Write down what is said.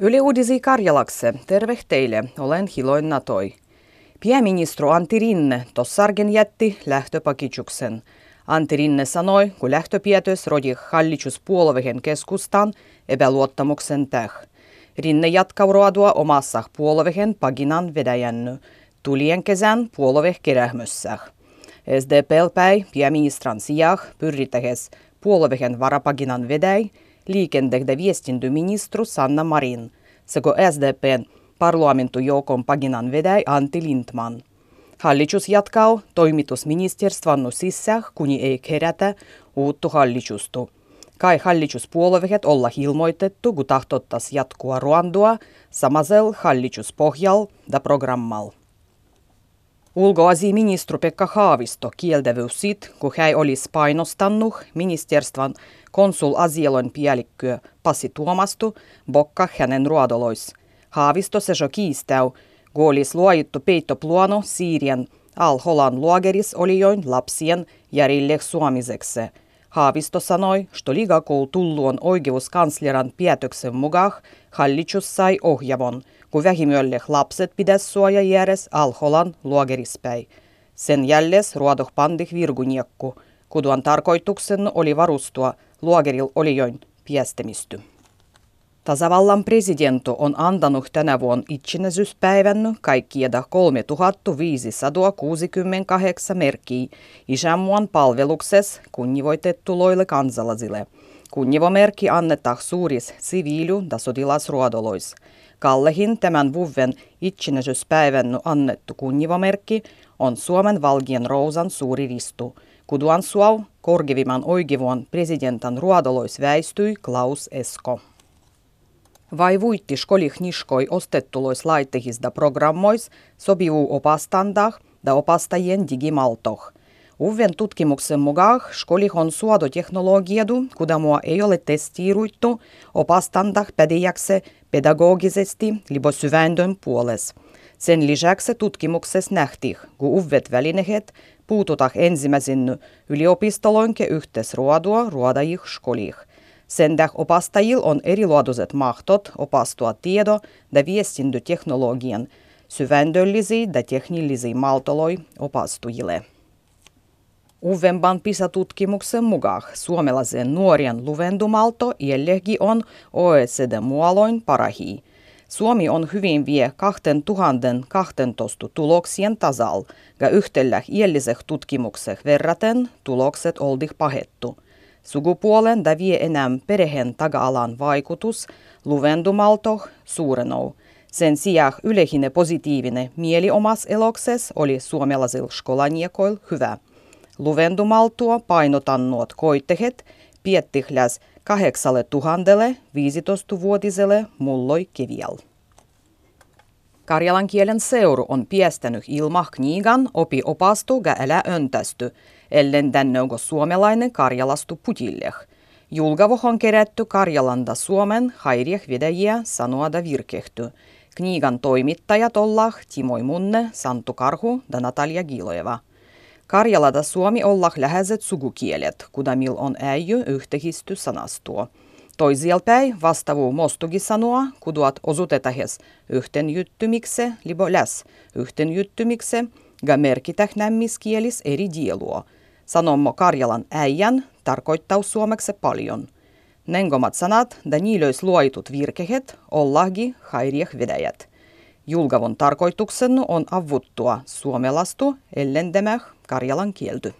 Yle Uudisi Karjalakse, terve teille, olen Hiloin Natoi. Pääministeri Antti Rinne tossargen jätti lähtöpakitsuksen. Antti Rinne sanoi, kun lähtöpietös rodi hallituspuolueen keskustan epäluottamuksen täh. Rinne jatkaa ruodua omassa puolueen paginan vedäjänny. Tulien kesän puolue kerähmössä. SDPL päi pääministerin sijah pyrritähes puolueen varapaginan vedäi, liikenteestä viestintäministeri Sanna Marin sekä SDPn parlamentujoukon paginan vedäi Antti Lindman. Hallitus jatkaa toimitusministeriön sissä, kuni ei kerätä uutta hallitusta. Kai hallituspuolueet olla ilmoitettu, kun tahtottas jatkua ruandua samasel hallituspohjal da programmal. Ulkoasiaministeri Pekka Haavisto kieltävyys sit, kun hän olisi painostanut ministerstvan konsul Asielon päällikkö Pasi Tuomastu bokka hänen ruodolois. Haavisto se jo kiistäu, kun olisi luojuttu peittopluono Siirian Al-Holan luogeris oli join lapsien järille suomiseksi. Haavisto sanoi, että ligakoul tulluon oikeuskansleran päätöksen mukaan hallitus sai ohjavon, kun vähimölle lapset pitäisi suoja järjes Al-Holan luogerispäi. Sen jälles ruodoh pandih virkuniekku, kuduan tarkoituksen oli varustua luogeril olijoin piästemisty. Tasavallan presidentti on antanut tänä vuonna itsenäisyyspäivän kaikkieda 3568 merkkiä isänmuan palveluksessa kunnivoitettuloille kansalaisille. Kunnivomerkki annetaan suuris siviilu- ja sotilasruodolois. Kallehin tämän vuoden itsenäisyyspäivän annettu kunnivomerkki on Suomen valgien rousan suuri ristu. Kuduan suau korgivimman oikeivon presidentan ruodolois väistyi Klaus Esko. Vai vuitti niskoi ostettulois laittehis da programmois sobivu opastandah da opastajien digimaltoh. Uven tutkimuksen mukaan skolih on suodoteknologiadu, kudamua ei ole testiiruittu opastandah pädejäkse pedagogisesti libo syvändön puoles. Sen lisäksi tutkimuksessa nähtiin, kun uvet välineet puututah ensimmäisen yliopistoloinke yhteisruodua ruodajih skolih – sen täh opastajil on eriluotuiset mahtot opastua tiedo- ja viestintäteknologian syvändöllisiä ja teknillisiä maltoloi opastujille. Uudemman PISA-tutkimuksen mukaan suomalaisen nuorien luvendumalto jälleen on OECD-muoloin parahi. Suomi on hyvin vie 2012 tuloksien tasal, ja yhtellä iälliseh tutkimukseh verraten tulokset oldih pahettu – Sukupuolen da vie enää perheen taga-alan vaikutus luvendumalto suurenou. Sen sijaan yleinen positiivinen mieli omas elokses oli suomalaisilla skolaniekoil hyvä. Luvendumaltua painotannuot koitehet piettihläs kahdeksalle tuhannelle 15-vuotiselle mulloi kivial. Karjalan kielen seuru on piestänyt ilmah kniigan opi opastu ga älä öntästy, ellen tännögo suomalainen karjalastu putilleh. Julgavo on kerätty Karjalanda Suomen hairieh vedäjiä sanoada virkehty. Kniigan toimittajat ollah Timoi Munne, Santu Karhu ja Natalia Gilojeva. Karjalada Suomi ollah läheiset sugukielet, kudamil on äijy yhtehisty sanastuo. Toisielpäin vastavu mostugi sanoa, kuduat osutetahes yhteenjyttymikse, libo läs yhteenjyttymikse, ga merkitäh nämmiskielis eri dielua. Sanommo Karjalan äijän tarkoittaa suomeksi paljon. Nengomat sanat da niilöis luoitut virkehet ollahgi hairieh vedäjät. Julgavon tarkoituksen on avuttua suomelastu ellendemeh Karjalan kielty.